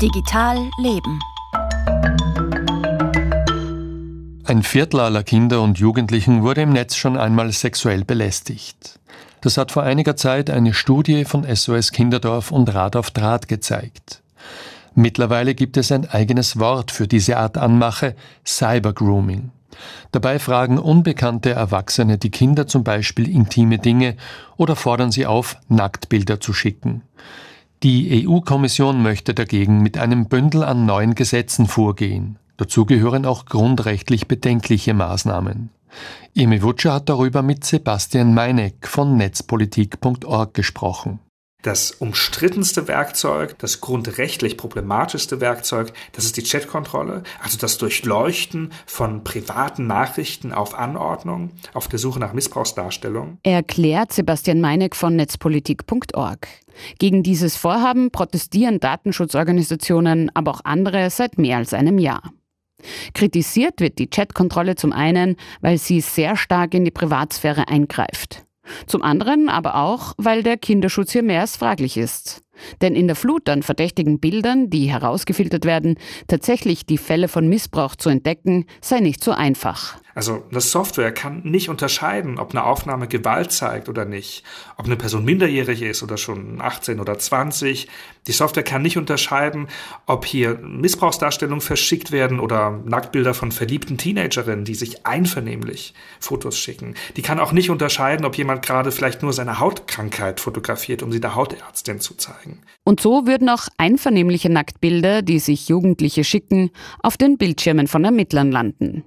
Digital Leben. Ein Viertel aller Kinder und Jugendlichen wurde im Netz schon einmal sexuell belästigt. Das hat vor einiger Zeit eine Studie von SOS Kinderdorf und Rad auf Draht gezeigt. Mittlerweile gibt es ein eigenes Wort für diese Art Anmache, Cybergrooming. Dabei fragen unbekannte Erwachsene die Kinder zum Beispiel intime Dinge oder fordern sie auf, Nacktbilder zu schicken. Die EU-Kommission möchte dagegen mit einem Bündel an neuen Gesetzen vorgehen. Dazu gehören auch grundrechtlich bedenkliche Maßnahmen. Emi Wutscher hat darüber mit Sebastian Meineck von netzpolitik.org gesprochen. Das umstrittenste Werkzeug, das grundrechtlich problematischste Werkzeug, das ist die Chatkontrolle, also das Durchleuchten von privaten Nachrichten auf Anordnung, auf der Suche nach Missbrauchsdarstellung. Erklärt Sebastian Meineck von netzpolitik.org. Gegen dieses Vorhaben protestieren Datenschutzorganisationen, aber auch andere seit mehr als einem Jahr. Kritisiert wird die Chatkontrolle zum einen, weil sie sehr stark in die Privatsphäre eingreift. Zum anderen aber auch, weil der Kinderschutz hier mehr als fraglich ist. Denn in der Flut an verdächtigen Bildern, die herausgefiltert werden, tatsächlich die Fälle von Missbrauch zu entdecken, sei nicht so einfach. Also eine Software kann nicht unterscheiden, ob eine Aufnahme Gewalt zeigt oder nicht, ob eine Person minderjährig ist oder schon 18 oder 20. Die Software kann nicht unterscheiden, ob hier Missbrauchsdarstellungen verschickt werden oder Nacktbilder von verliebten Teenagerinnen, die sich einvernehmlich Fotos schicken. Die kann auch nicht unterscheiden, ob jemand gerade vielleicht nur seine Hautkrankheit fotografiert, um sie der Hautärztin zu zeigen. Und so würden auch einvernehmliche Nacktbilder, die sich Jugendliche schicken, auf den Bildschirmen von Ermittlern landen.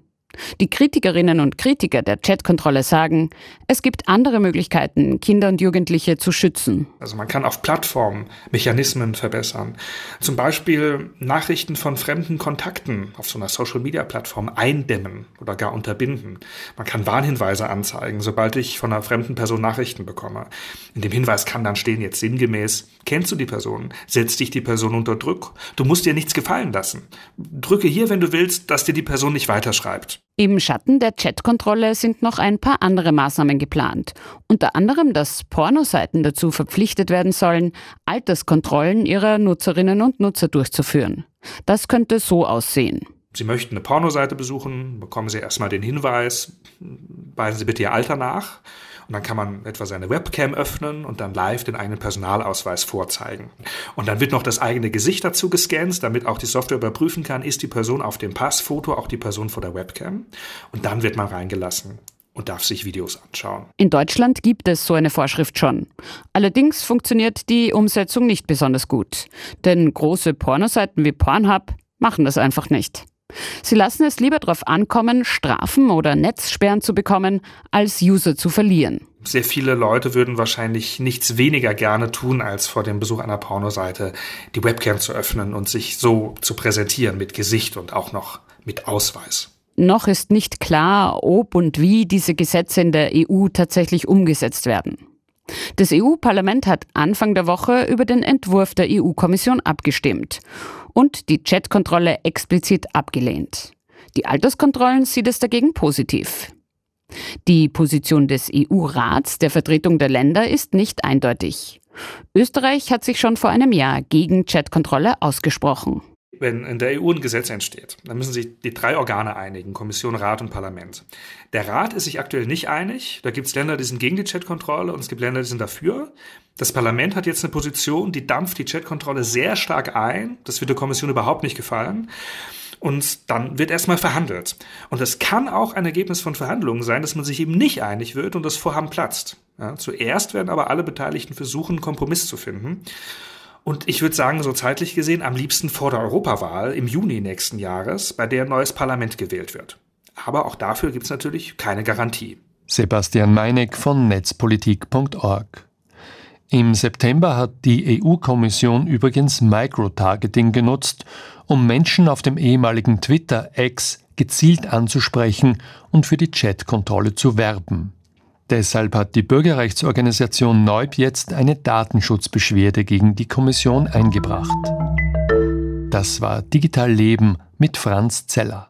Die Kritikerinnen und Kritiker der Chatkontrolle sagen, es gibt andere Möglichkeiten, Kinder und Jugendliche zu schützen. Also man kann auf Plattformen Mechanismen verbessern. Zum Beispiel Nachrichten von fremden Kontakten auf so einer Social-Media-Plattform eindämmen oder gar unterbinden. Man kann Warnhinweise anzeigen, sobald ich von einer fremden Person Nachrichten bekomme. In dem Hinweis kann dann stehen jetzt sinngemäß, kennst du die Person? Setzt dich die Person unter Druck? Du musst dir nichts gefallen lassen. Drücke hier, wenn du willst, dass dir die Person nicht weiterschreibt. Im Schatten der Chatkontrolle sind noch ein paar andere Maßnahmen geplant. Unter anderem, dass Pornoseiten dazu verpflichtet werden sollen, Alterskontrollen ihrer Nutzerinnen und Nutzer durchzuführen. Das könnte so aussehen. Sie möchten eine Pornoseite besuchen, bekommen Sie erstmal den Hinweis, weisen Sie bitte Ihr Alter nach. Und dann kann man etwa seine Webcam öffnen und dann live den eigenen Personalausweis vorzeigen. Und dann wird noch das eigene Gesicht dazu gescannt, damit auch die Software überprüfen kann, ist die Person auf dem Passfoto auch die Person vor der Webcam. Und dann wird man reingelassen und darf sich Videos anschauen. In Deutschland gibt es so eine Vorschrift schon. Allerdings funktioniert die Umsetzung nicht besonders gut. Denn große Pornoseiten wie Pornhub machen das einfach nicht. Sie lassen es lieber darauf ankommen, Strafen oder Netzsperren zu bekommen, als User zu verlieren. Sehr viele Leute würden wahrscheinlich nichts weniger gerne tun, als vor dem Besuch einer Pornoseite die Webcam zu öffnen und sich so zu präsentieren mit Gesicht und auch noch mit Ausweis. Noch ist nicht klar, ob und wie diese Gesetze in der EU tatsächlich umgesetzt werden. Das EU-Parlament hat Anfang der Woche über den Entwurf der EU-Kommission abgestimmt und die Chatkontrolle explizit abgelehnt. Die Alterskontrollen sieht es dagegen positiv. Die Position des EU-Rats der Vertretung der Länder ist nicht eindeutig. Österreich hat sich schon vor einem Jahr gegen Chatkontrolle ausgesprochen wenn in der EU ein Gesetz entsteht, dann müssen sich die drei Organe einigen, Kommission, Rat und Parlament. Der Rat ist sich aktuell nicht einig. Da gibt es Länder, die sind gegen die Chatkontrolle und es gibt Länder, die sind dafür. Das Parlament hat jetzt eine Position, die dampft die Chatkontrolle sehr stark ein. Das wird der Kommission überhaupt nicht gefallen. Und dann wird erstmal verhandelt. Und es kann auch ein Ergebnis von Verhandlungen sein, dass man sich eben nicht einig wird und das Vorhaben platzt. Ja, zuerst werden aber alle Beteiligten versuchen, einen Kompromiss zu finden. Und ich würde sagen, so zeitlich gesehen, am liebsten vor der Europawahl im Juni nächsten Jahres, bei der ein neues Parlament gewählt wird. Aber auch dafür gibt es natürlich keine Garantie. Sebastian Meineck von netzpolitik.org. Im September hat die EU-Kommission übrigens Microtargeting genutzt, um Menschen auf dem ehemaligen Twitter X gezielt anzusprechen und für die Chatkontrolle zu werben. Deshalb hat die Bürgerrechtsorganisation Neub jetzt eine Datenschutzbeschwerde gegen die Kommission eingebracht. Das war Digital Leben mit Franz Zeller.